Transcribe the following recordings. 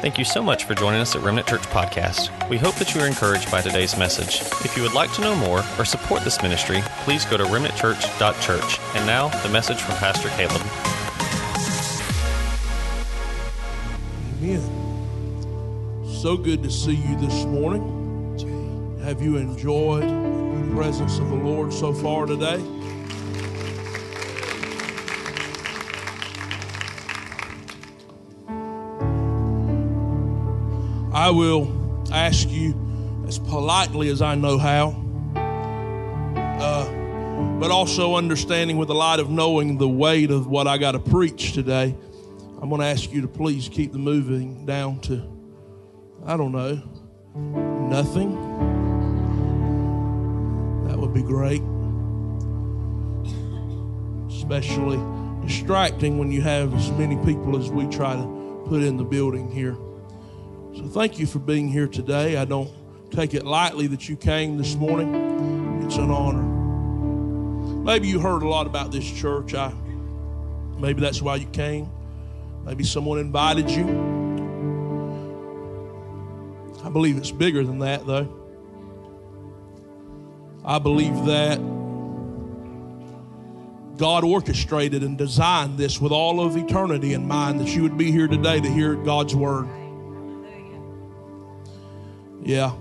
Thank you so much for joining us at Remnant Church Podcast. We hope that you are encouraged by today's message. If you would like to know more or support this ministry, please go to remnantchurch.church. And now, the message from Pastor Caleb. Amen. So good to see you this morning. Have you enjoyed the presence of the Lord so far today? I will ask you as politely as I know how, uh, but also understanding with the light of knowing the weight of what I got to preach today. I'm going to ask you to please keep the moving down to, I don't know, nothing. That would be great. Especially distracting when you have as many people as we try to put in the building here. So thank you for being here today. I don't take it lightly that you came this morning. It's an honor. Maybe you heard a lot about this church. I maybe that's why you came. Maybe someone invited you. I believe it's bigger than that though. I believe that God orchestrated and designed this with all of eternity in mind that you would be here today to hear God's word. Yeah.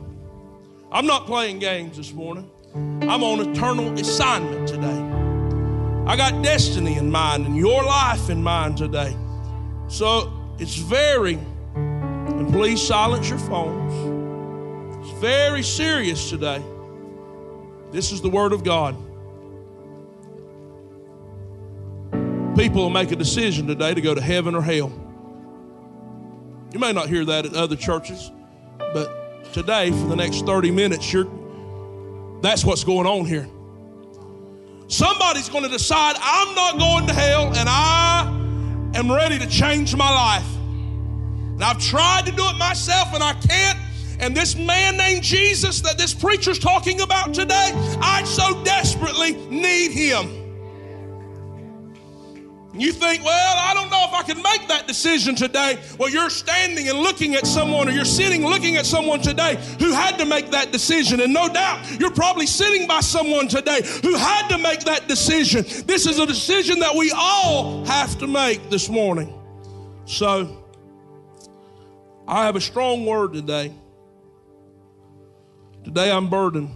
I'm not playing games this morning. I'm on eternal assignment today. I got destiny in mind and your life in mind today. So it's very, and please silence your phones. It's very serious today. This is the Word of God. People will make a decision today to go to heaven or hell. You may not hear that at other churches, today, for the next 30 minutes, you're, that's what's going on here. Somebody's going to decide, I'm not going to hell, and I am ready to change my life. And I've tried to do it myself, and I can't. And this man named Jesus that this preacher's talking about today, I so desperately need him. You think, well, I don't know if I can make that decision today. Well, you're standing and looking at someone, or you're sitting looking at someone today who had to make that decision. And no doubt you're probably sitting by someone today who had to make that decision. This is a decision that we all have to make this morning. So, I have a strong word today. Today I'm burdened.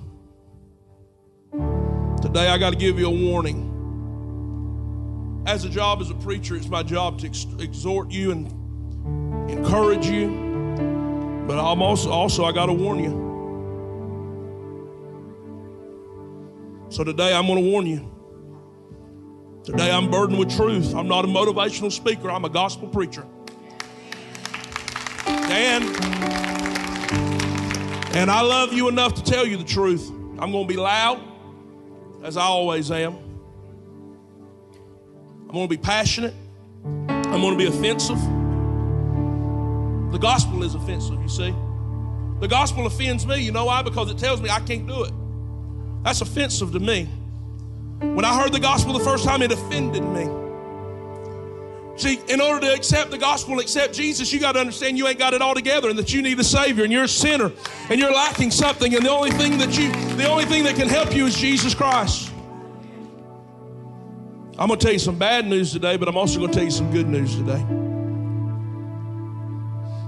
Today I got to give you a warning as a job as a preacher, it's my job to ex- exhort you and encourage you. But I'm also, also I got to warn you. So today I'm going to warn you. Today I'm burdened with truth. I'm not a motivational speaker, I'm a gospel preacher. And, and I love you enough to tell you the truth. I'm going to be loud, as I always am. I'm going to be passionate. I'm going to be offensive. The gospel is offensive, you see. The gospel offends me. You know why? Because it tells me I can't do it. That's offensive to me. When I heard the gospel the first time, it offended me. See, in order to accept the gospel and accept Jesus, you got to understand you ain't got it all together and that you need a Savior and you're a sinner and you're lacking something. And the only thing that you, the only thing that can help you is Jesus Christ. I'm going to tell you some bad news today, but I'm also going to tell you some good news today.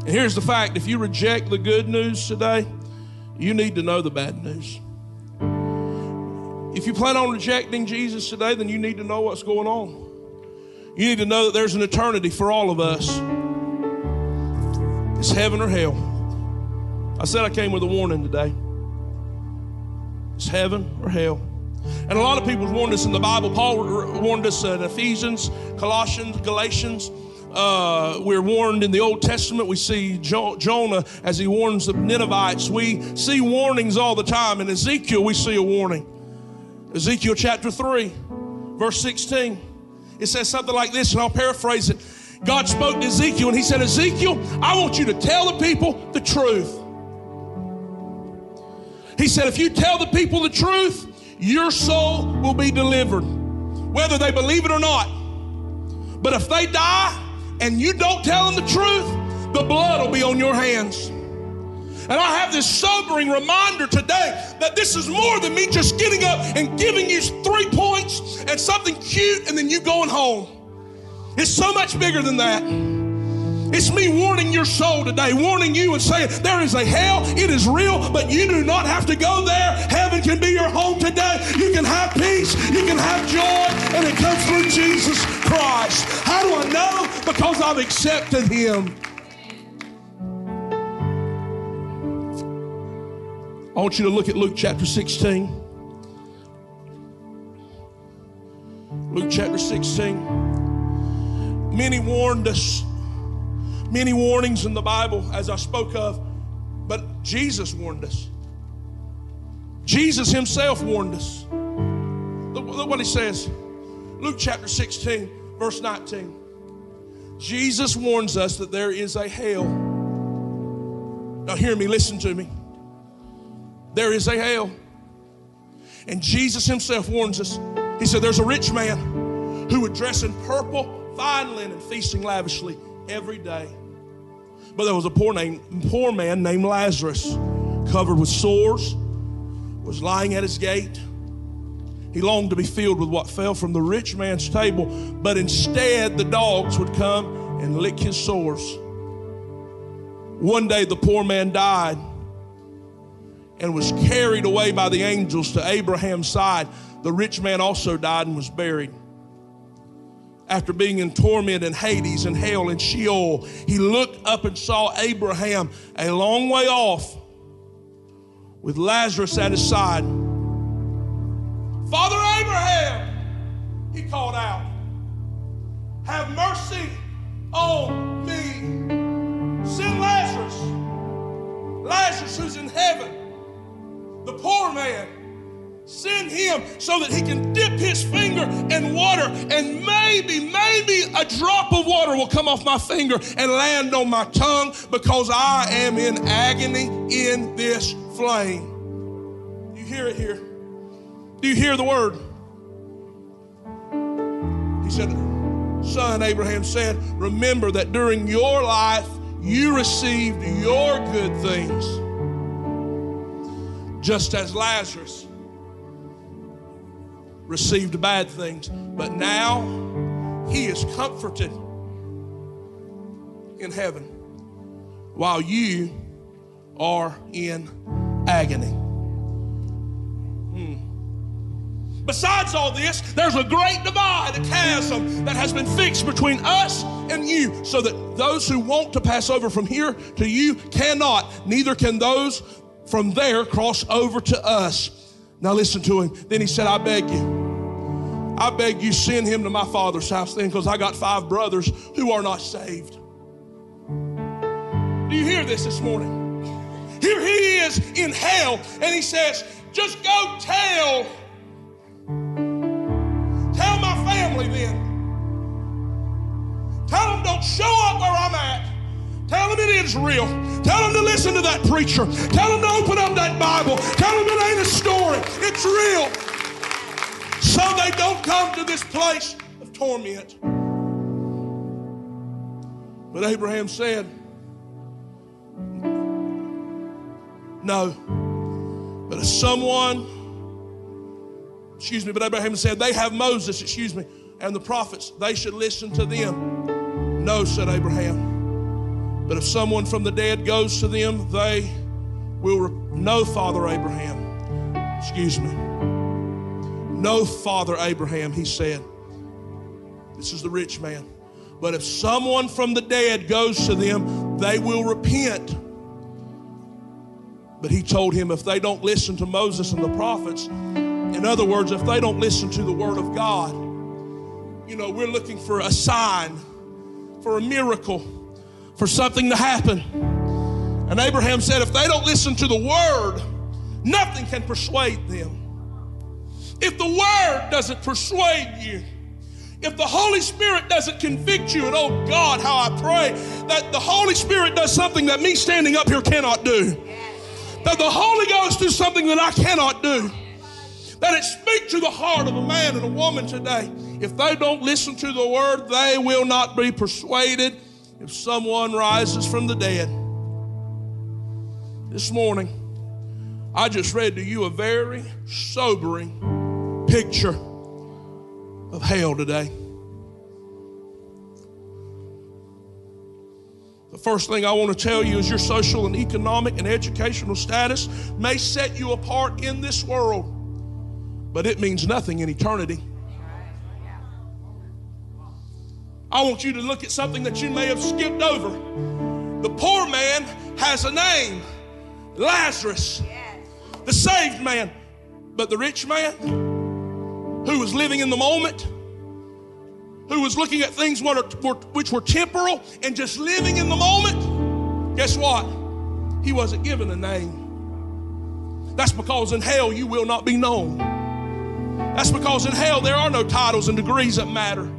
And here's the fact if you reject the good news today, you need to know the bad news. If you plan on rejecting Jesus today, then you need to know what's going on. You need to know that there's an eternity for all of us. It's heaven or hell. I said I came with a warning today. It's heaven or hell. And a lot of people warned us in the Bible. Paul warned us in Ephesians, Colossians, Galatians. Uh, we're warned in the Old Testament. We see jo- Jonah as he warns the Ninevites. We see warnings all the time. In Ezekiel, we see a warning. Ezekiel chapter 3, verse 16. It says something like this, and I'll paraphrase it. God spoke to Ezekiel, and he said, Ezekiel, I want you to tell the people the truth. He said, if you tell the people the truth, your soul will be delivered, whether they believe it or not. But if they die and you don't tell them the truth, the blood will be on your hands. And I have this sobering reminder today that this is more than me just getting up and giving you three points and something cute and then you going home. It's so much bigger than that. It's me warning your soul today, warning you and saying there is a hell, it is real, but you do not have to go there. Heaven can be your home today. You can have peace, you can have joy, and it comes through Jesus Christ. How do I know? Because I've accepted Him. I want you to look at Luke chapter 16. Luke chapter 16. Many warned us, many warnings in the Bible, as I spoke of, but Jesus warned us. Jesus himself warned us. Look, look what he says. Luke chapter 16, verse 19. Jesus warns us that there is a hell. Now, hear me, listen to me there is a hell. And Jesus himself warns us. He said, There's a rich man who would dress in purple, fine linen, feasting lavishly every day. But there was a poor, name, poor man named Lazarus, covered with sores, was lying at his gate. He longed to be filled with what fell from the rich man's table, but instead the dogs would come and lick his sores. One day the poor man died and was carried away by the angels to Abraham's side. The rich man also died and was buried. After being in torment in Hades and hell and Sheol, he looked up and saw Abraham a long way off with Lazarus at his side. Father Abraham, he called out, have mercy on me. Send Lazarus, Lazarus who's in heaven the poor man. Send him so that he can dip his finger in water and maybe, maybe a drop of water will come off my finger and land on my tongue because I am in agony in this flame. You hear it here? Do you hear the word? He said, Son, Abraham said, Remember that during your life you received your good things just as Lazarus received bad things. But now he is comforted in heaven while you are in agony. Hmm. Besides all this, there's a great divide, a chasm that has been fixed between us and you, so that those who want to pass over from here to you cannot, neither can those from there cross over to us. Now listen to him. Then he said, I beg you, I beg you, send him to my father's house then, because I got five brothers who are not saved. Do you hear this this morning? Here he is in hell, and he says, just go tell. Tell my family then. Tell them don't show up where I'm at. Tell them it is real. Tell them to listen to that preacher. Tell them to open up that Bible. Tell them it ain't a story. It's real. So they don't come to this place of torment. But Abraham said, No. But if someone, excuse me, but Abraham said, They have Moses, excuse me, and the prophets, they should listen to them. No, said Abraham. But if someone from the dead goes to them, they will know Father Abraham. Excuse me. No Father Abraham, he said. This is the rich man. But if someone from the dead goes to them, they will repent. But he told him if they don't listen to Moses and the prophets, in other words, if they don't listen to the word of God, you know, we're looking for a sign, for a miracle for something to happen. And Abraham said, if they don't listen to the word, nothing can persuade them. If the word doesn't persuade you, if the Holy Spirit doesn't convict you, and oh God, how I pray that the Holy Spirit does something that me standing up here cannot do, that the Holy Ghost do something that I cannot do, that it speak to the heart of a man and a woman today. If they don't listen to the word, they will not be persuaded if someone rises from the dead. This morning, I just read to you a very sobering picture of hell today. The first thing I want to tell you is your social and economic and educational status may set you apart in this world, but it means nothing in eternity. I want you to look at something that you may have skipped over. The poor man has a name Lazarus, the saved man. But the rich man, who was living in the moment, who was looking at things which were temporal and just living in the moment, guess what? He wasn't given a name. That's because in hell you will not be known. That's because in hell there are no titles and degrees that matter.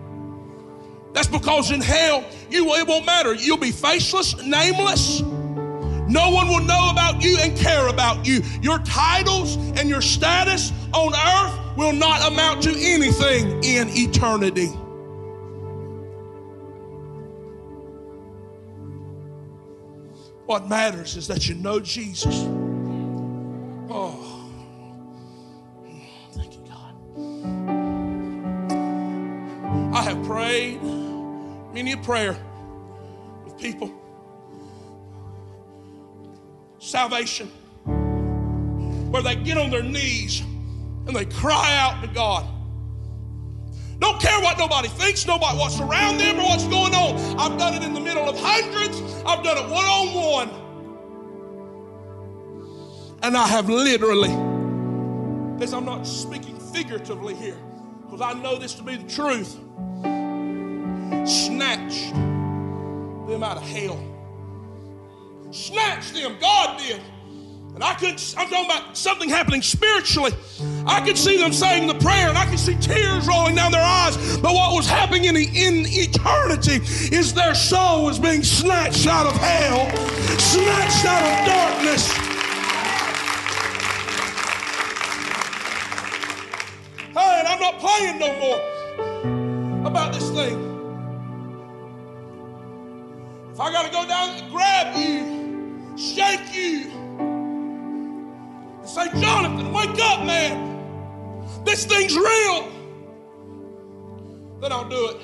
That's because in hell you it won't matter. You'll be faceless, nameless. No one will know about you and care about you. Your titles and your status on earth will not amount to anything in eternity. What matters is that you know Jesus. Oh, thank you, God. I have prayed many a prayer with people. Salvation, where they get on their knees and they cry out to God. Don't care what nobody thinks, nobody what's around them or what's going on. I've done it in the middle of hundreds, I've done it one on one. And I have literally, because I'm not speaking figuratively here, because I know this to be the truth, snatched them out of hell. Snatched them, God did. And I could, I'm talking about something happening spiritually. I could see them saying the prayer and I could see tears rolling down their eyes. But what was happening in, in eternity is their soul was being snatched out of hell, snatched out of darkness. Hey, and I'm not playing no more about this thing. If I got to go down and grab you, shake you, and say, Jonathan, wake up, man. This thing's real. Then I'll do it.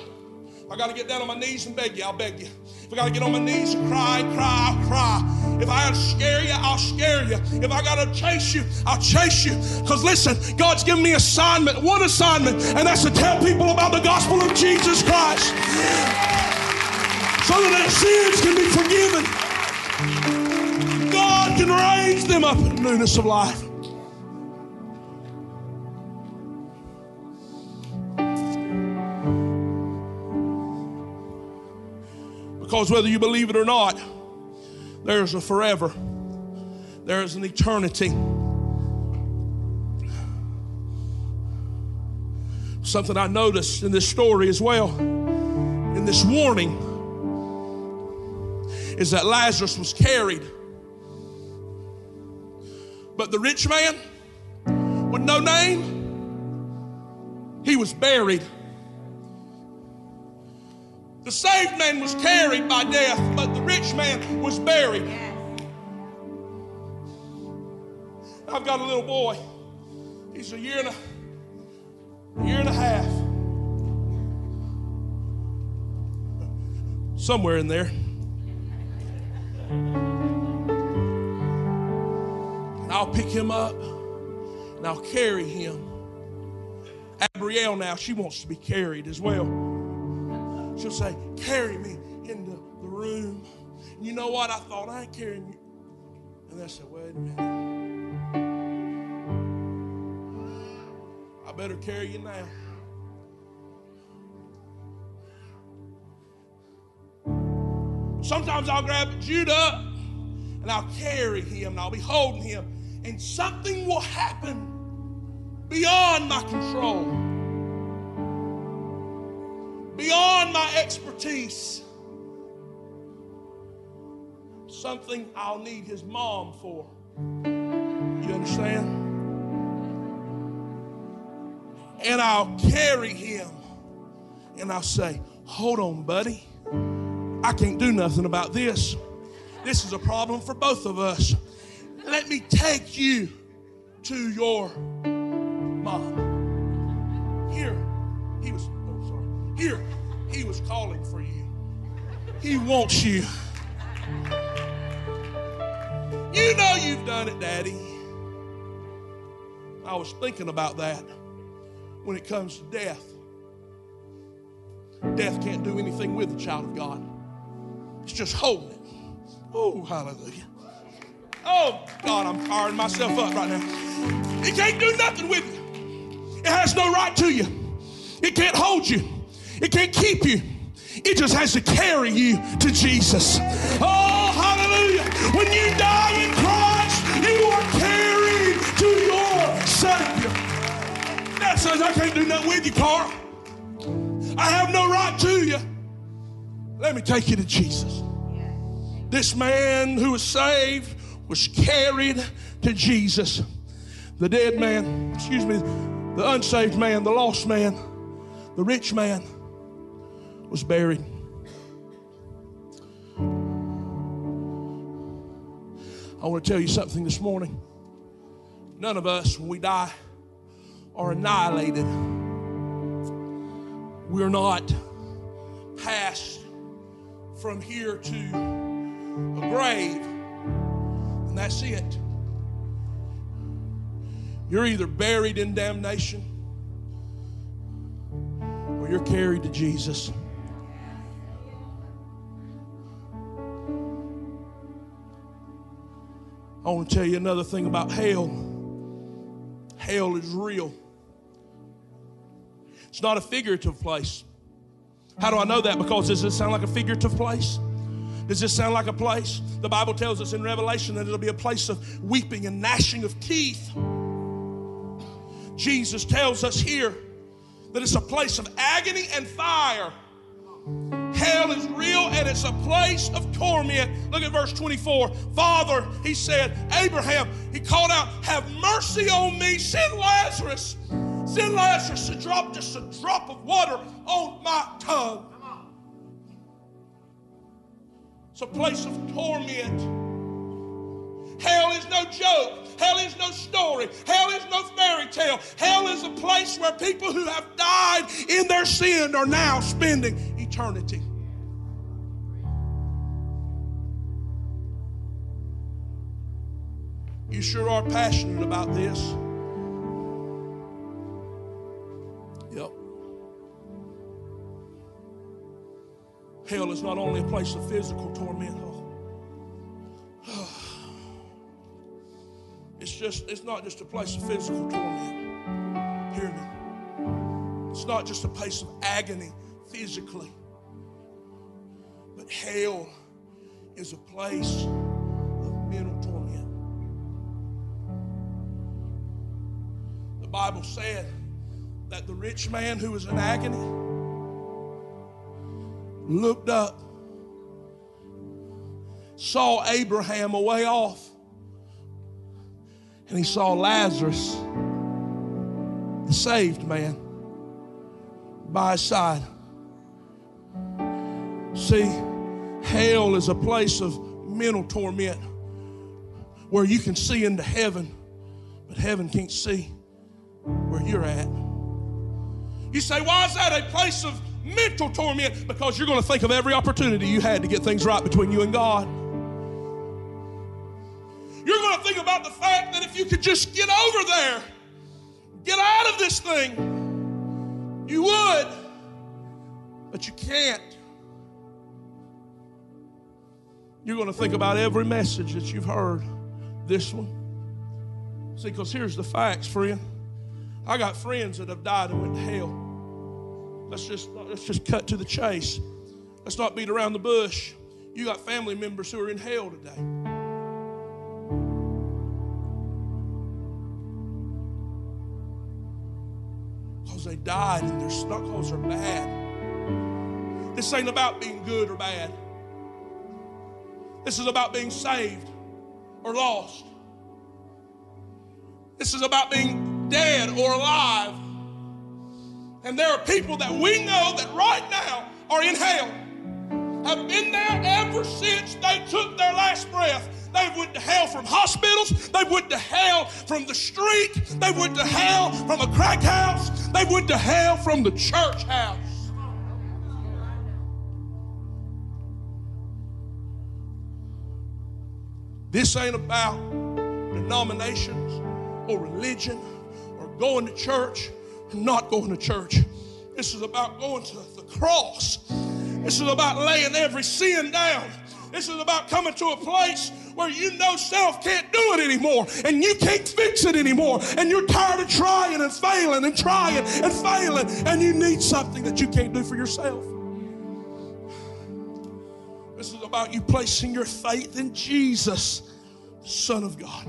If I got to get down on my knees and beg you, I'll beg you. If I got to get on my knees and cry, cry, I'll cry. If I got to scare you, I'll scare you. If I got to chase you, I'll chase you. Because listen, God's given me assignment, one assignment, and that's to tell people about the gospel of Jesus Christ. So that their sins can be forgiven. God can raise them up in newness of life. Because whether you believe it or not, there's a forever, there's an eternity. Something I noticed in this story as well, in this warning, is that Lazarus was carried but the rich man with no name, he was buried. The saved man was carried by death, but the rich man was buried. I've got a little boy. He's a year and a, year and a half. Somewhere in there. Pick him up and I'll carry him. Abrielle now, she wants to be carried as well. She'll say, Carry me into the room. And you know what? I thought, I ain't carrying you. And I said, Wait a minute. I better carry you now. Sometimes I'll grab Judah and I'll carry him and I'll be holding him and something will happen beyond my control, beyond my expertise. Something I'll need his mom for. You understand? And I'll carry him and I'll say, Hold on, buddy. I can't do nothing about this. This is a problem for both of us. Let me take you to your mom. Here, he was, oh, sorry. Here, he was calling for you. He wants you. You know you've done it, Daddy. I was thinking about that when it comes to death. Death can't do anything with the child of God. It's just holding it. Oh, hallelujah. Oh, God, I'm firing myself up right now. It can't do nothing with you. It has no right to you. It can't hold you. It can't keep you. It just has to carry you to Jesus. Oh, hallelujah. When you die in Christ, you are carried to your Savior. That says, I can't do nothing with you, Carl. I have no right to you. Let me take you to Jesus. This man who was saved was carried to Jesus. The dead man, excuse me, the unsaved man, the lost man, the rich man was buried. I want to tell you something this morning. None of us, when we die, are annihilated. We're not passed from here to a grave, and that's it. You're either buried in damnation or you're carried to Jesus. I want to tell you another thing about hell. Hell is real. It's not a figurative place. How do I know that? Because does it sound like a figurative place? Does this sound like a place? The Bible tells us in Revelation that it'll be a place of weeping and gnashing of teeth. Jesus tells us here that it's a place of agony and fire. Hell is real and it's a place of torment. Look at verse 24. Father, he said, Abraham, he called out, Have mercy on me. Send Lazarus. Send Lazarus to drop just a drop of water on my tongue. It's a place of torment. Hell is no joke. Hell is no story. Hell is no fairy tale. Hell is a place where people who have died in their sin are now spending eternity. You sure are passionate about this. Hell is not only a place of physical torment. Oh. It's just it's not just a place of physical torment. Hear me. It's not just a place of agony physically. But hell is a place of mental torment. The Bible said that the rich man who was in agony looked up, saw Abraham away off, and he saw Lazarus, the saved man, by his side. See, hell is a place of mental torment where you can see into heaven, but heaven can't see where you're at. You say, why is that a place of mental torment? Because you're going to think of every opportunity you had to get things right between you and God. You're going to think about the fact that if you could just get over there, get out of this thing, you would, but you can't. You're going to think about every message that you've heard. This one. See, because here's the facts, friend. I got friends that have died and went to hell. Let's just let's just cut to the chase. Let's not beat around the bush. You got family members who are in hell today. Because they died and their knuckles are bad. This ain't about being good or bad. This is about being saved or lost. This is about being dead or alive. And there are people that we know that right now are in hell, have been there ever since they took their last breath. They've went to hell from hospitals. They've went to hell from the street. They've went to hell from a crack house. They've went to hell from the church house. This ain't about denominations or religion or going to church not going to church. This is about going to the cross. This is about laying every sin down. This is about coming to a place where you know self can't do it anymore and you can't fix it anymore and you're tired of trying and failing and trying and failing and you need something that you can't do for yourself. This is about you placing your faith in Jesus, Son of God.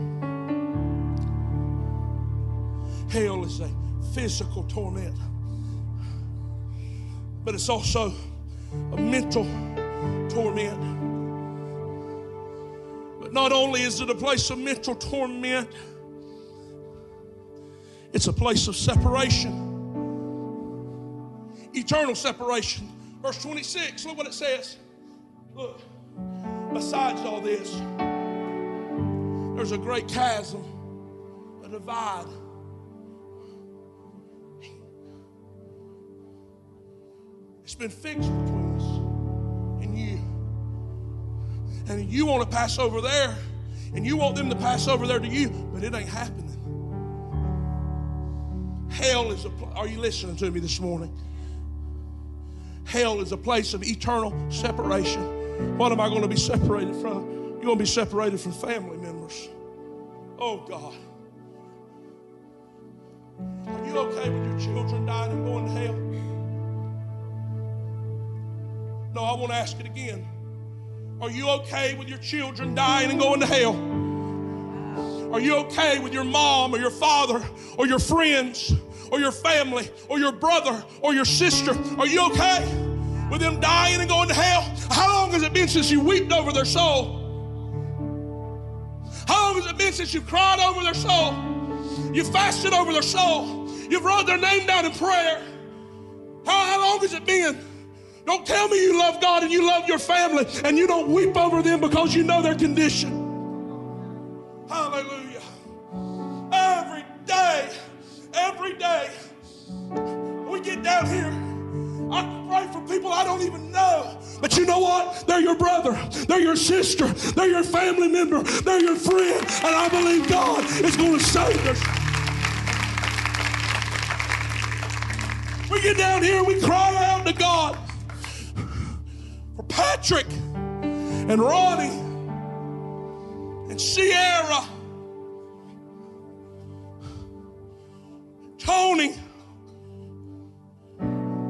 Hell is a physical torment, but it's also a mental torment. But not only is it a place of mental torment, it's a place of separation, eternal separation. Verse 26, look what it says. Look, besides all this, there's a great chasm, a divide. It's been fixed between us and you. And you want to pass over there, and you want them to pass over there to you, but it ain't happening. Hell is a. Are you listening to me this morning? Hell is a place of eternal separation. What am I going to be separated from? You're going to be separated from family members. Oh, God. Are you okay with your children dying and going to hell? No, I want to ask it again. Are you okay with your children dying and going to hell? Are you okay with your mom or your father or your friends or your family or your brother or your sister? Are you okay with them dying and going to hell? How long has it been since you wept over their soul? How long has it been since you cried over their soul? You fasted over their soul. You've wrote their name down in prayer. How, how long has it been? Don't tell me you love God and you love your family and you don't weep over them because you know their condition. Hallelujah. Every day, every day, we get down here. I pray for people I don't even know. But you know what? They're your brother. They're your sister. They're your family member. They're your friend. And I believe God is going to save us. We get down here we cry out to God Patrick and Ronnie and Sierra, Tony,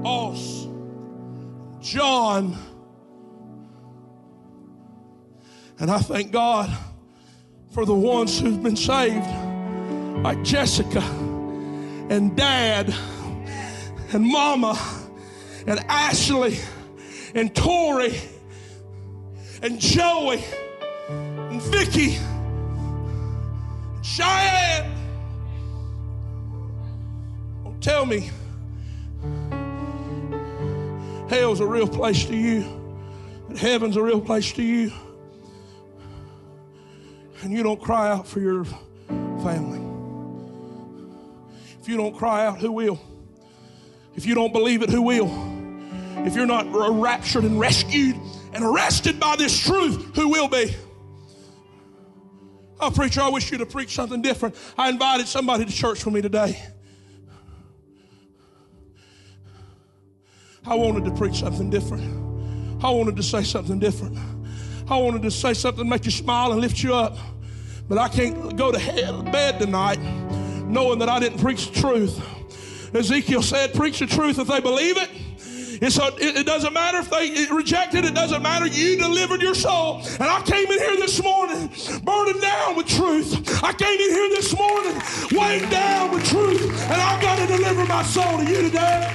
Os, John. And I thank God for the ones who've been saved, like Jessica and Dad and Mama and Ashley and Tori and Joey and Vicky and Cheyenne. Don't tell me hell's a real place to you, and heaven's a real place to you, and you don't cry out for your family. If you don't cry out, who will? If you don't believe it, who will? If you're not raptured and rescued and arrested by this truth, who will be? Oh, preacher, I wish you'd have preached something different. I invited somebody to church with me today. I wanted to preach something different. I wanted to say something different. I wanted to say something to make you smile and lift you up. But I can't go to hell, bed tonight knowing that I didn't preach the truth. Ezekiel said, Preach the truth if they believe it. It's a, it, it doesn't matter if they reject it, it doesn't matter. You delivered your soul. And I came in here this morning burning down with truth. I came in here this morning weighing down with truth. And I've got to deliver my soul to you today.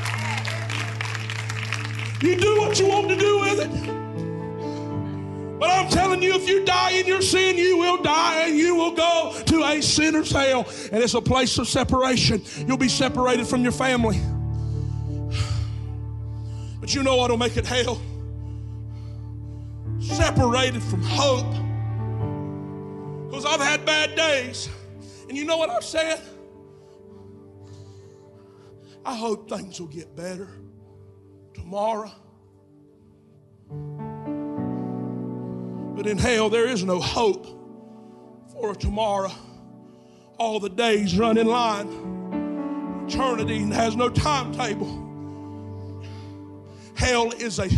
You do what you want to do with it. But I'm telling you, if you die in your sin, you will die and you will go to a sinner's hell. And it's a place of separation. You'll be separated from your family. But you know what'll make it hell? separated from hope. Because I've had bad days. And you know what I've said? I hope things will get better tomorrow. But in hell, there is no hope for a tomorrow. All the days run in line. Eternity has no timetable. Hell is a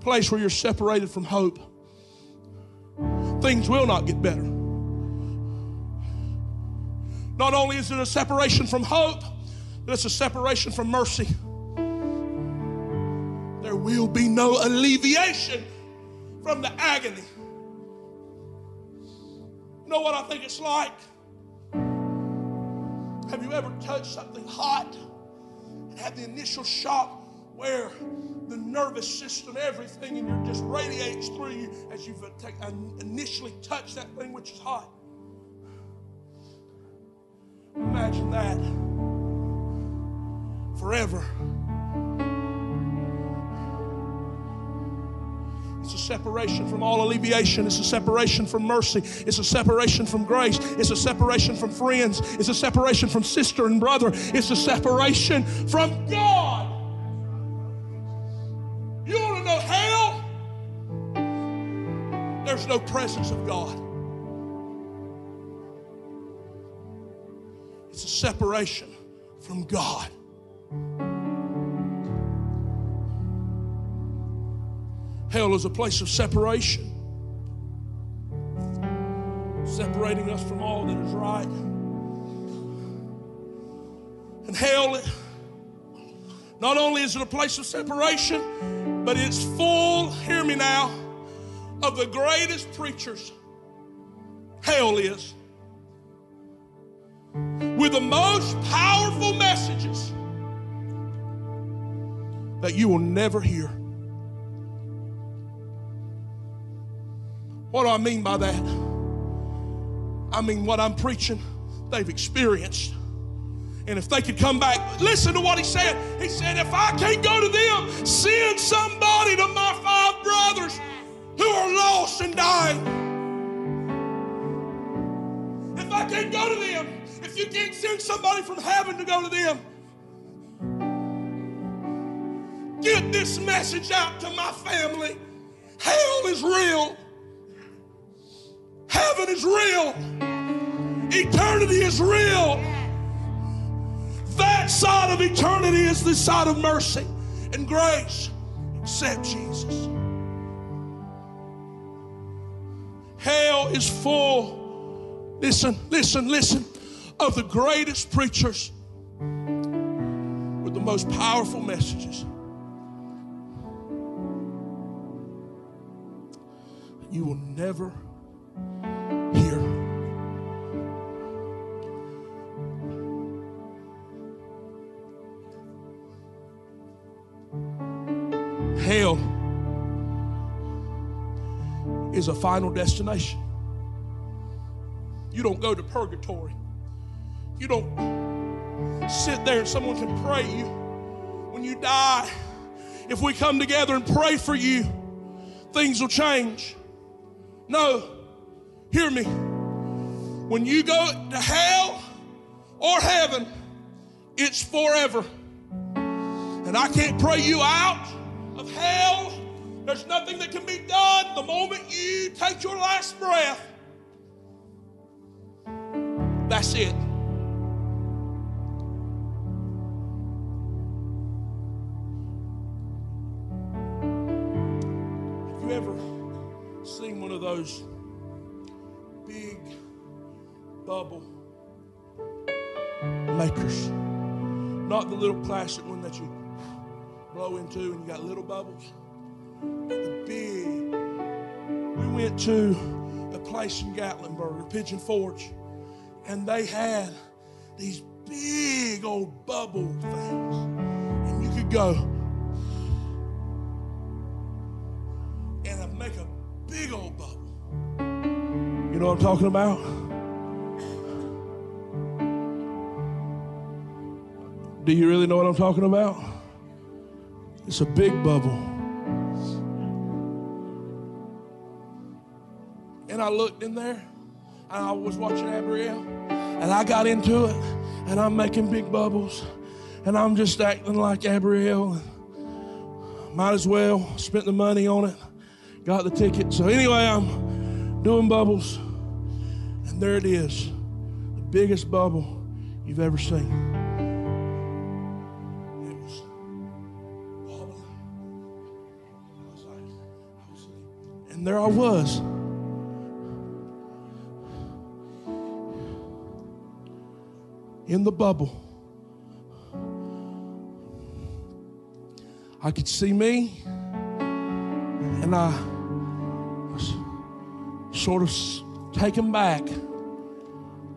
place where you're separated from hope. Things will not get better. Not only is it a separation from hope, but it's a separation from mercy. There will be no alleviation from the agony. You know what I think it's like? Have you ever touched something hot and had the initial shock where the nervous system, everything in you just radiates through you as you've initially touched that thing which is hot? Imagine that forever. It's a separation from all alleviation. It's a separation from mercy. It's a separation from grace. It's a separation from friends. It's a separation from sister and brother. It's a separation from God. No presence of God. It's a separation from God. Hell is a place of separation, separating us from all that is right. And hell, not only is it a place of separation, but it's full, hear me now, of the greatest preachers. Hell is with the most powerful messages that you will never hear. What do I mean by that? I mean, what I'm preaching, they've experienced. And if they could come back, listen to what he said. He said, If I can't go to them, send somebody to my five brothers who are lost and dying. If I can't go to them, if you can't send somebody from heaven to go to them, get this message out to my family. Hell is real. Heaven is real. Eternity is real. That side of eternity is the side of mercy and grace. Accept Jesus. Is full, listen, listen, listen, of the greatest preachers with the most powerful messages. You will never hear. Hell is a final destination. You don't go to purgatory. You don't sit there and someone can pray you when you die. If we come together and pray for you, things will change. No, hear me. When you go to hell or heaven, it's forever. And I can't pray you out of hell. There's nothing that can be done the moment you take your last breath. That's it. Have you ever seen one of those big bubble makers? Not the little plastic one that you blow into and you got little bubbles. The big. We went to a place in Gatlinburg, Pigeon Forge, and they had these big old bubble things. And you could go and make a big old bubble. You know what I'm talking about? Do you really know what I'm talking about? It's a big bubble. And I looked in there, and I was watching Abrielle, and I got into it, and I'm making big bubbles, and I'm just acting like Abrielle. Might as well spent the money on it, got the ticket. So anyway, I'm doing bubbles, and there it is, the biggest bubble you've ever seen. And there I was. In the bubble. I could see me, and I was sort of taken back.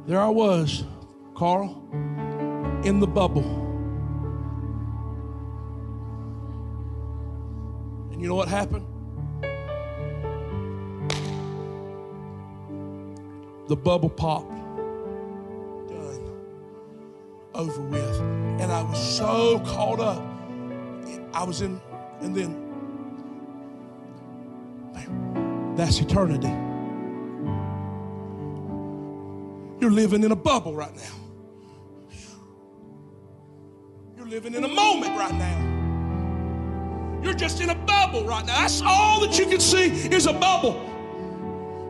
There I was, Carl, in the bubble. And you know what happened? The bubble popped. Over with. And I was so caught up. I was in, and then, man, that's eternity. You're living in a bubble right now. You're living in a moment right now. You're just in a bubble right now. That's all that you can see is a bubble.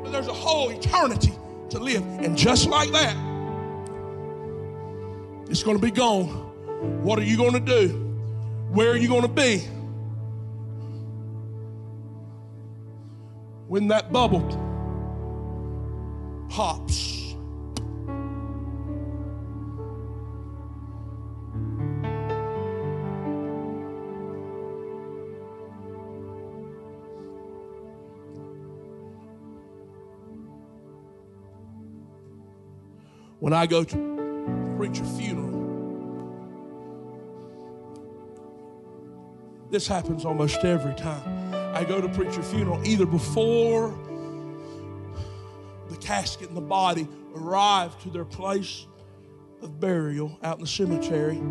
But there's a whole eternity to live. And just like that, it's going to be gone. What are you going to do? Where are you going to be? When that bubble pops. When I go to preach a funeral, this happens almost every time. I go to preach funeral either before the casket and the body arrive to their place of burial out in the cemetery,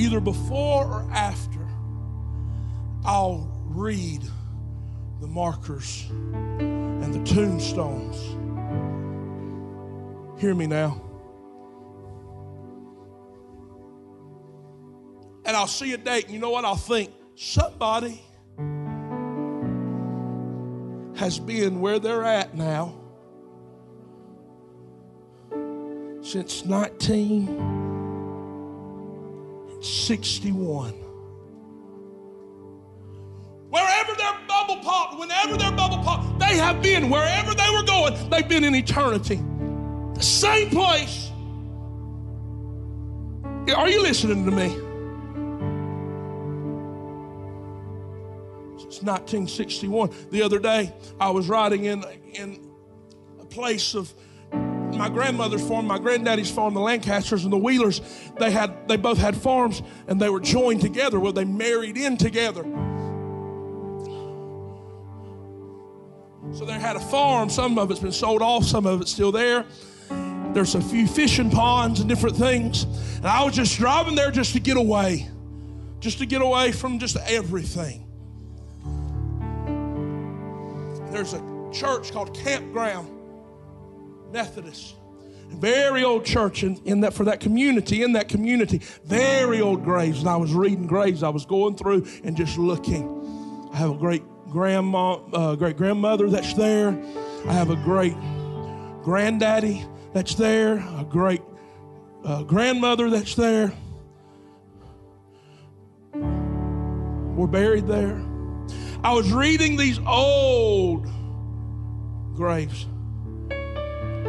either before or after, I'll read the markers and the tombstones. Hear me now. And I'll see a date, and you know what? I'll think somebody has been where they're at now since 1961. Wherever their bubble popped, whenever their bubble popped, they have been wherever they were going, they've been in eternity. The same place. Are you listening to me? 1961. The other day, I was riding in, in a place of my grandmother's farm, my granddaddy's farm, the Lancasters and the Wheelers. They had they both had farms and they were joined together. Well, they married in together. So they had a farm. Some of it's been sold off, some of it's still there. There's a few fishing ponds and different things. And I was just driving there just to get away, just to get away from just everything. There's a church called Campground Methodist. Very old church in, in that for that community, in that community. Very old graves. And I was reading graves. I was going through and just looking. I have a great grandma, uh, great grandmother that's there. I have a great granddaddy that's there, a great uh, grandmother that's there. We're buried there. I was reading these old graves,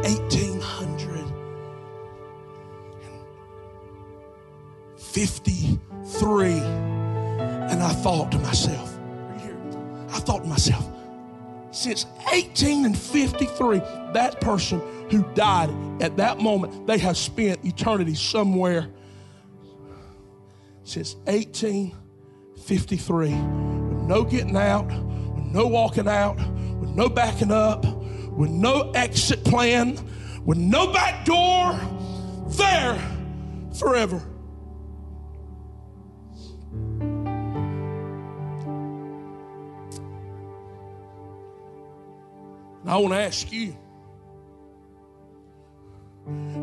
1853. And I thought to myself? I thought to myself, since 1853, that person who died at that moment, they have spent eternity somewhere since 1853 with no getting out, with no walking out, with no backing up, with no exit plan, with no back door, there forever. And I want to ask you.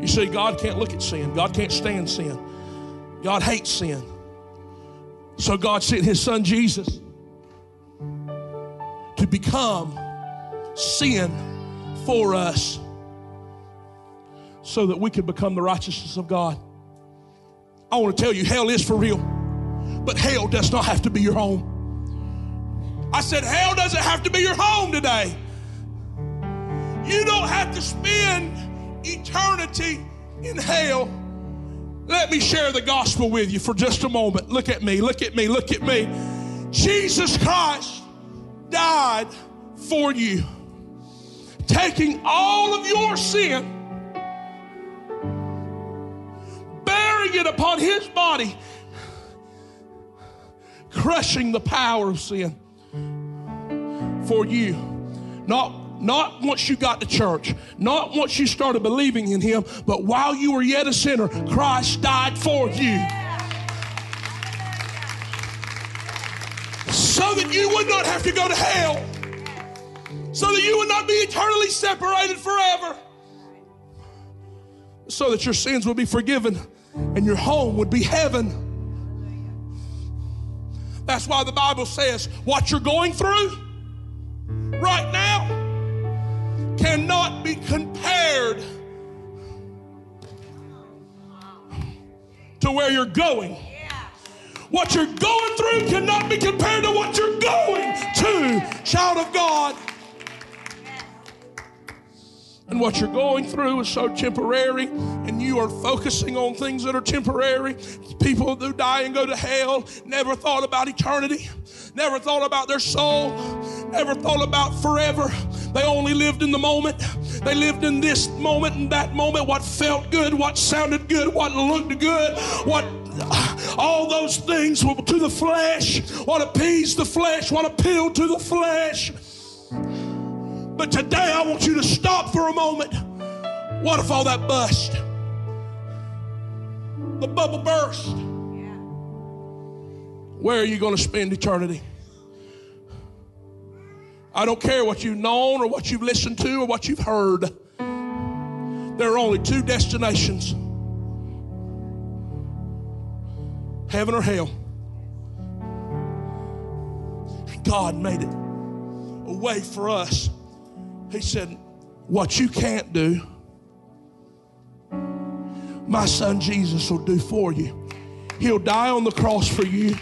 You see, God can't look at sin. God can't stand sin. God hates sin. So God sent his son Jesus to become sin for us so that we could become the righteousness of God. I want to tell you, hell is for real, but hell does not have to be your home. I said, hell doesn't have to be your home today. You don't have to spend eternity in hell. Let me share the gospel with you for just a moment. Look at me, look at me, look at me. Jesus Christ died for you, taking all of your sin, bearing it upon his body, crushing the power of sin for you. Not, not once you got to church, not once you started believing in Him, but while you were yet a sinner, Christ died for you. So that you would not have to go to hell, so that you would not be eternally separated forever, so that your sins would be forgiven and your home would be heaven. That's why the Bible says what you're going through right now cannot be compared to where you're going. What you're going through cannot be compared to what you're going to, child of God. And what you're going through is so temporary, and you are focusing on things that are temporary. People who die and go to hell never thought about eternity, never thought about their soul, never thought about forever. They only lived in the moment. They lived in this moment and that moment, what felt good, what sounded good, what looked good, what all those things to the flesh, what appeased the flesh, what appealed to the flesh. But today I want you to stop for a moment. What if all that bust? The bubble burst. Where are you going to spend eternity? I don't care what you've known or what you've listened to or what you've heard. There are only two destinations heaven or hell. God made it a way for us. He said, What you can't do, my son Jesus will do for you. He'll die on the cross for you.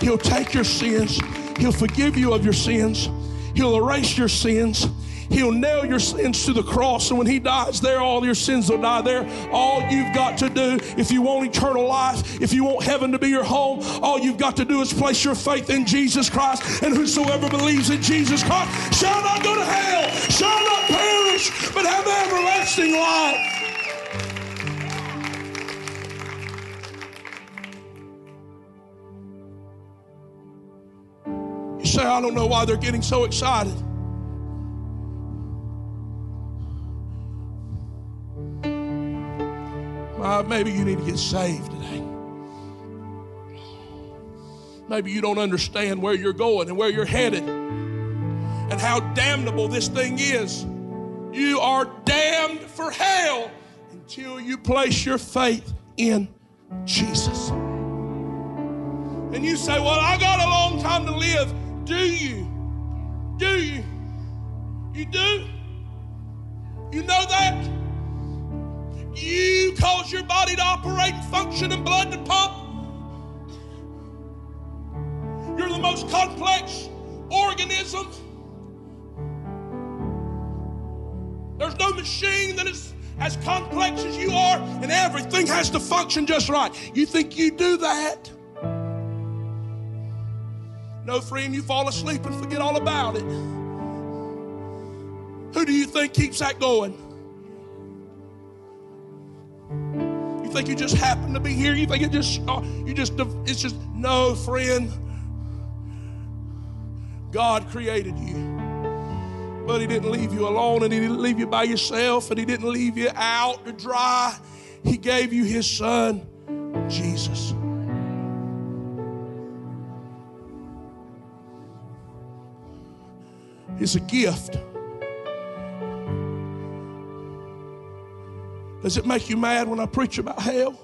He'll take your sins. He'll forgive you of your sins. He'll erase your sins. He'll nail your sins to the cross. And when He dies there, all your sins will die there. All you've got to do, if you want eternal life, if you want heaven to be your home, all you've got to do is place your faith in Jesus Christ. And whosoever believes in Jesus Christ shall not go to hell, shall not perish, but have everlasting life. Say, I don't know why they're getting so excited. Maybe you need to get saved today. Maybe you don't understand where you're going and where you're headed and how damnable this thing is. You are damned for hell until you place your faith in Jesus. And you say, Well, I got a long time to live. Do you? Do you? You do? You know that? You cause your body to operate and function and blood to pump. You're the most complex organism. There's no machine that is as complex as you are, and everything has to function just right. You think you do that? No, friend, you fall asleep and forget all about it. Who do you think keeps that going? You think you just happen to be here? You think it just, uh, you just, it's just, no, friend. God created you. But He didn't leave you alone and He didn't leave you by yourself and He didn't leave you out to dry. He gave you His Son, Jesus. Is a gift. Does it make you mad when I preach about hell?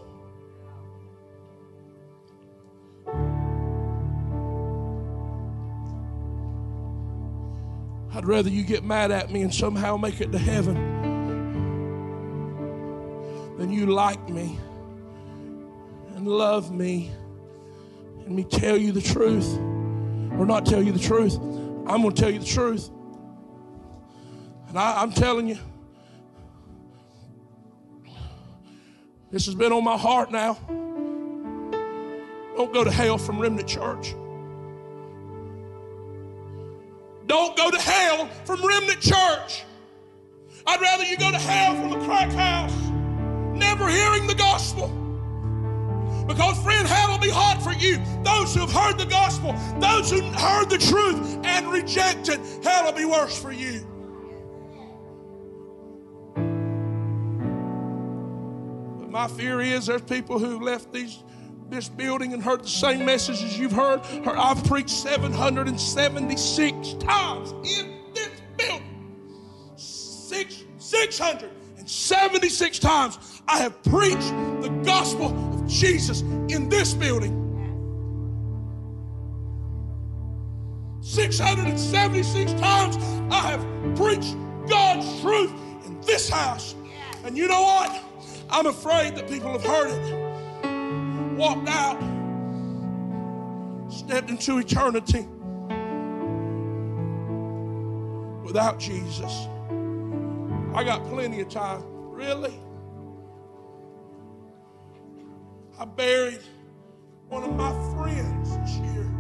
I'd rather you get mad at me and somehow make it to heaven than you like me and love me and me tell you the truth or not tell you the truth. I'm going to tell you the truth. And I, I'm telling you, this has been on my heart now. Don't go to hell from Remnant Church. Don't go to hell from Remnant Church. I'd rather you go to hell from a crack house, never hearing the gospel. Because, friend, hell will be hot for you. Those who have heard the gospel, those who heard the truth and rejected, hell will be worse for you. But my fear is there's people who left these this building and heard the same message as you've heard. I've preached 776 times in this building. Six, 676 times I have preached the gospel of Jesus in this building. 676 times I have preached God's truth in this house. And you know what? I'm afraid that people have heard it walked out, stepped into eternity without Jesus. I got plenty of time. Really? I buried one of my friends this year.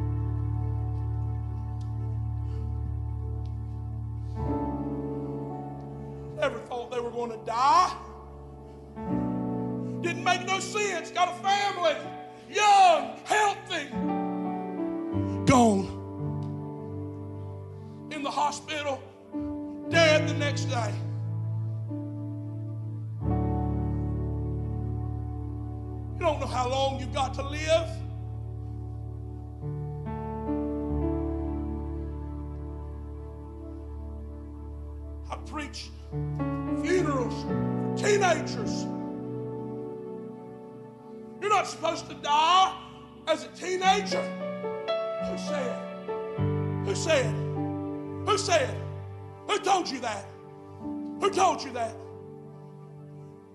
Never thought they were going to die. Didn't make no sense. Got a family, young, healthy. Gone. In the hospital, dead the next day. How long you've got to live. I preach funerals for teenagers You're not supposed to die as a teenager. Who said? Who said? Who said? Who told you that? Who told you that?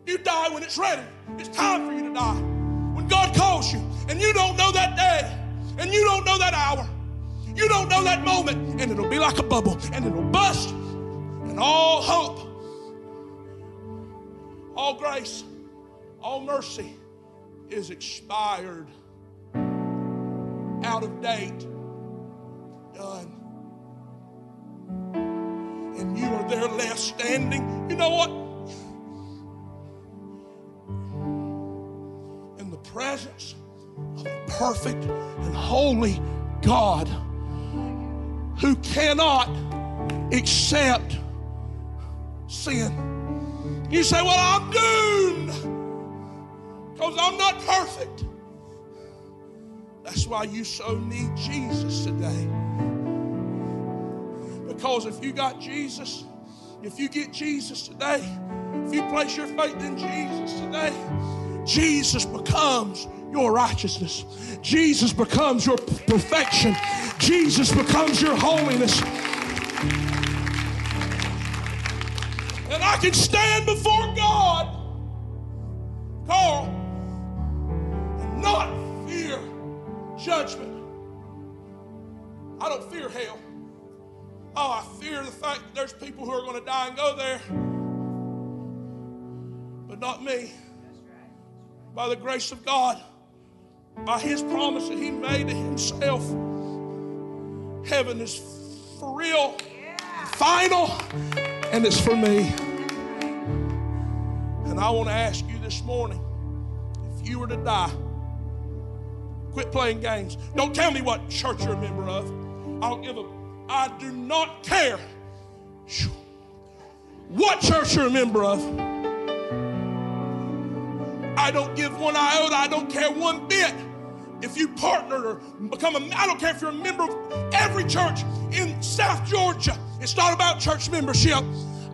You die when it's ready. It's time for you to die. God calls you, and you don't know that day, and you don't know that hour, you don't know that moment, and it'll be like a bubble, and it'll bust, and all hope, all grace, all mercy is expired, out of date, done. And you are there left standing. You know what? Presence of a perfect and holy God who cannot accept sin. You say, Well, I'm doomed because I'm not perfect. That's why you so need Jesus today. Because if you got Jesus, if you get Jesus today, if you place your faith in Jesus today, Jesus becomes your righteousness. Jesus becomes your perfection. Jesus becomes your holiness. And I can stand before God, Carl, and not fear judgment. I don't fear hell. Oh, I fear the fact that there's people who are going to die and go there. But not me. By the grace of God, by His promise that He made to Himself, heaven is for real, final, and it's for me. And I want to ask you this morning if you were to die, Quit playing games. Don't tell me what church you're a member of. I don't give a. I do not care what church you're a member of. I don't give one iota. I don't care one bit if you partner or become a. I don't care if you're a member of every church in South Georgia It's not about church membership.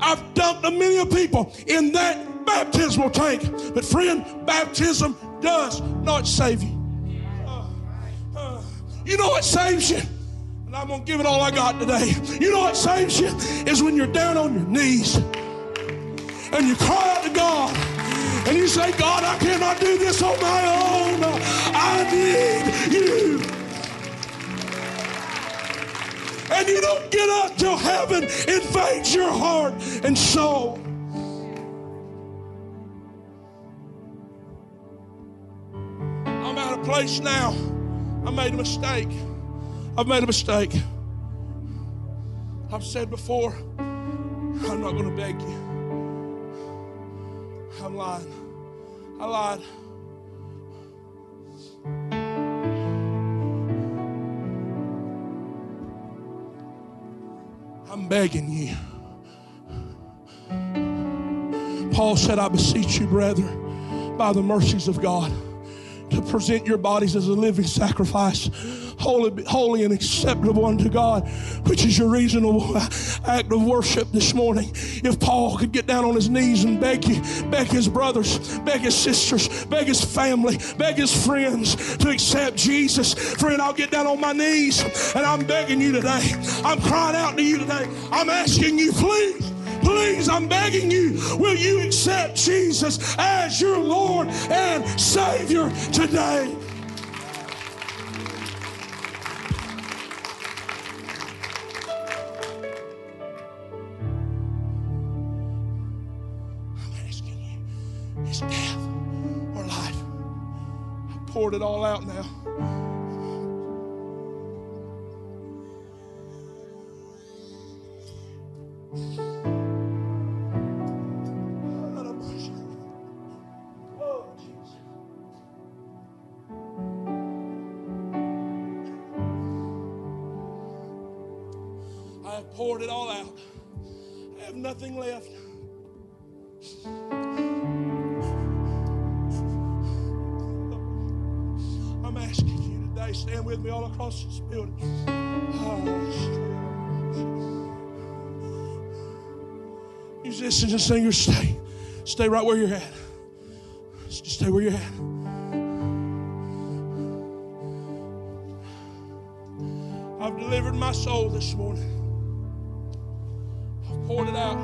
I've dumped a million people in that baptismal tank. But friend, baptism does not save you. Uh, uh, you know what saves you? And I'm going to give it all I got today. You know what saves you? Is when you're down on your knees and you cry out to God and you say, God, I cannot do this on my own. I need you. And you don't get up till heaven invades your heart and soul. I'm at a place now. I made a mistake. I've made a mistake. I've said before, I'm not going to beg you. I'm lying. I lied. I'm begging you. Paul said, I beseech you, brethren, by the mercies of God, to present your bodies as a living sacrifice, holy, holy and acceptable unto God, which is your reasonable act of worship this morning. If Paul could get down on his knees and beg you, beg his brothers, beg his sisters, beg his family, beg his friends to accept Jesus, friend, I'll get down on my knees and I'm begging you today. I'm crying out to you today. I'm asking you, please. Please, I'm begging you, will you accept Jesus as your Lord and Savior today? Death or life? I poured it all out now. Singers, stay. Stay right where you're at. Just stay where you're at. I've delivered my soul this morning. I've poured it out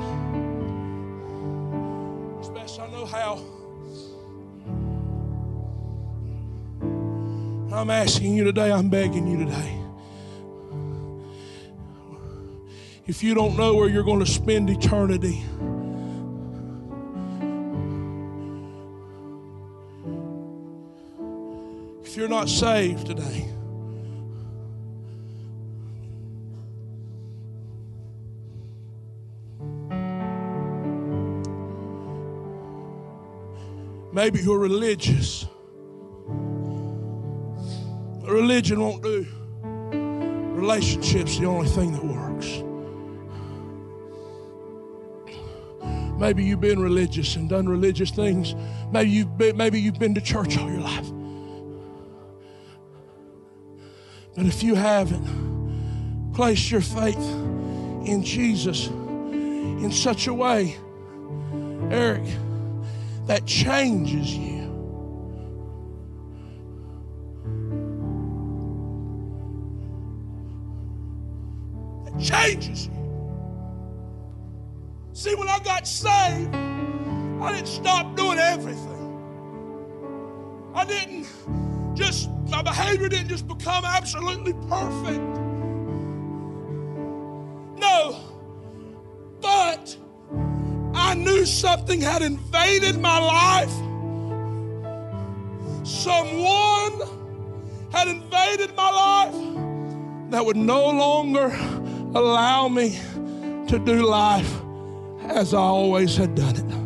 as best I know how. I'm asking you today, I'm begging you today. If you don't know where you're going to spend eternity, you're not saved today, maybe you're religious. Religion won't do. Relationship's the only thing that works. Maybe you've been religious and done religious things. Maybe you've been, maybe you've been to church all your life. But if you haven't placed your faith in Jesus in such a way, Eric, that changes you. That changes you. See, when I got saved, I didn't stop doing everything. I didn't just, my behavior didn't just become absolutely perfect. No. But I knew something had invaded my life. Someone had invaded my life that would no longer allow me to do life as I always had done it.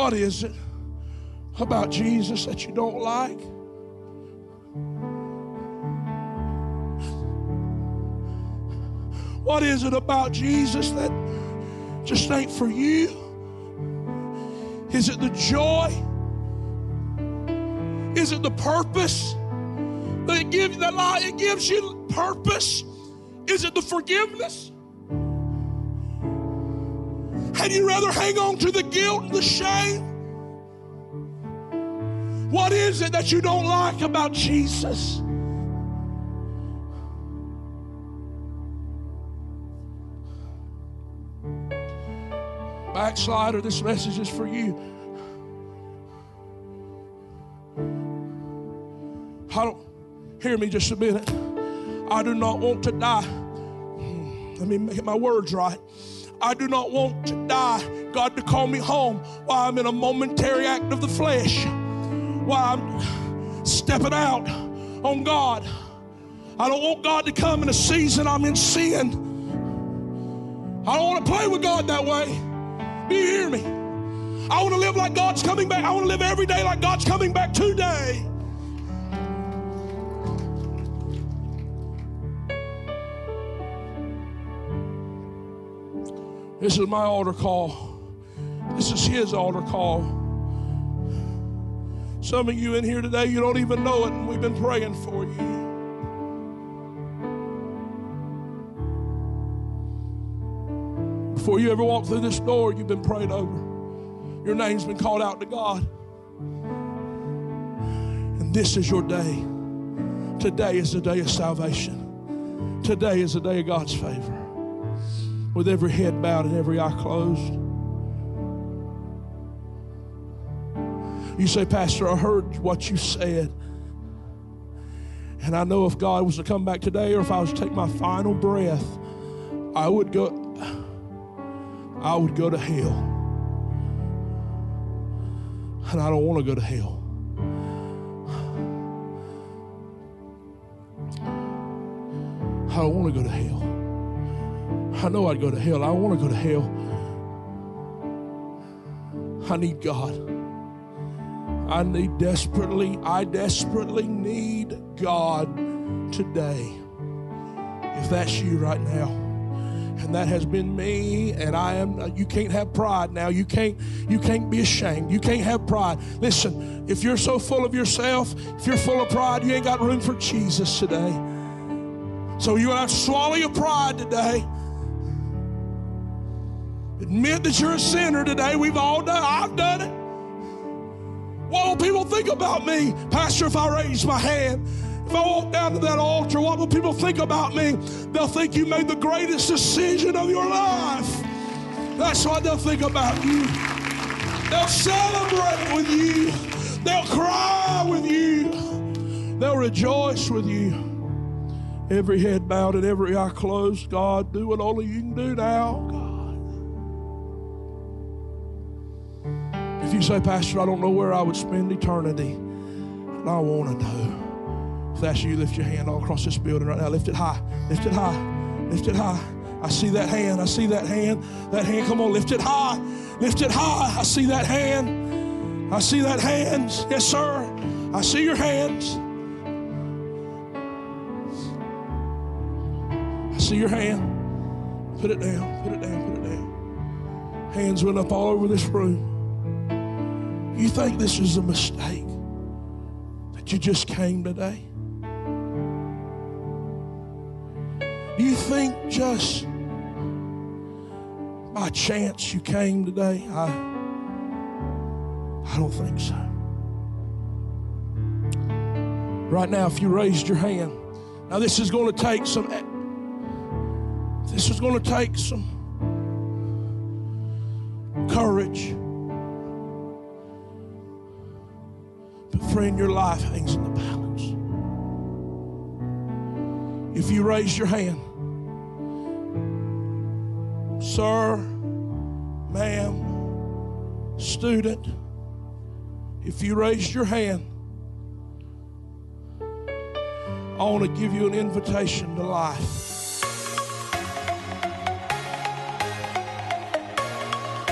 What is it about Jesus that you don't like? What is it about Jesus that just ain't for you? Is it the joy? Is it the purpose? That it gives you? that lie, it gives you purpose. Is it the forgiveness? Had you rather hang on to the guilt and the shame? What is it that you don't like about Jesus? Backslider, this message is for you. I don't hear me just a minute. I do not want to die. Hmm, let me make my words right. I do not want to die. God to call me home while I'm in a momentary act of the flesh, while I'm stepping out on God. I don't want God to come in a season I'm in sin. I don't want to play with God that way. Do you hear me? I want to live like God's coming back. I want to live every day like God's coming back today. This is my altar call. This is his altar call. Some of you in here today, you don't even know it, and we've been praying for you. Before you ever walk through this door, you've been prayed over. Your name's been called out to God. And this is your day. Today is the day of salvation. Today is the day of God's favor with every head bowed and every eye closed. You say, Pastor, I heard what you said. And I know if God was to come back today or if I was to take my final breath, I would go I would go to hell. And I don't want to go to hell. I don't want to go to hell. I know I'd go to hell. I want to go to hell. I need God. I need desperately, I desperately need God today. If that's you right now. And that has been me, and I am you can't have pride now. You can't you can't be ashamed. You can't have pride. Listen, if you're so full of yourself, if you're full of pride, you ain't got room for Jesus today. So have to swallow your pride today. Admit that you're a sinner today. We've all done. I've done it. What will people think about me, Pastor, if I raise my hand? If I walk down to that altar, what will people think about me? They'll think you made the greatest decision of your life. That's what they'll think about you. They'll celebrate with you. They'll cry with you. They'll rejoice with you. Every head bowed and every eye closed. God, do what only you can do now. If you say, Pastor, I don't know where I would spend eternity, and I want to know. If that's you, lift your hand all across this building right now. Lift it high. Lift it high. Lift it high. I see that hand. I see that hand. That hand. Come on, lift it high. Lift it high. I see that hand. I see that hands. Yes, sir. I see your hands. I see your hand. Put it down. Put it down. Put it down. Hands went up all over this room. You think this is a mistake that you just came today? You think just by chance you came today? I, I don't think so. Right now, if you raised your hand, now this is going to take some. This is going to take some courage. Friend, your life hangs in the balance. If you raise your hand, sir, ma'am, student, if you raise your hand, I want to give you an invitation to life.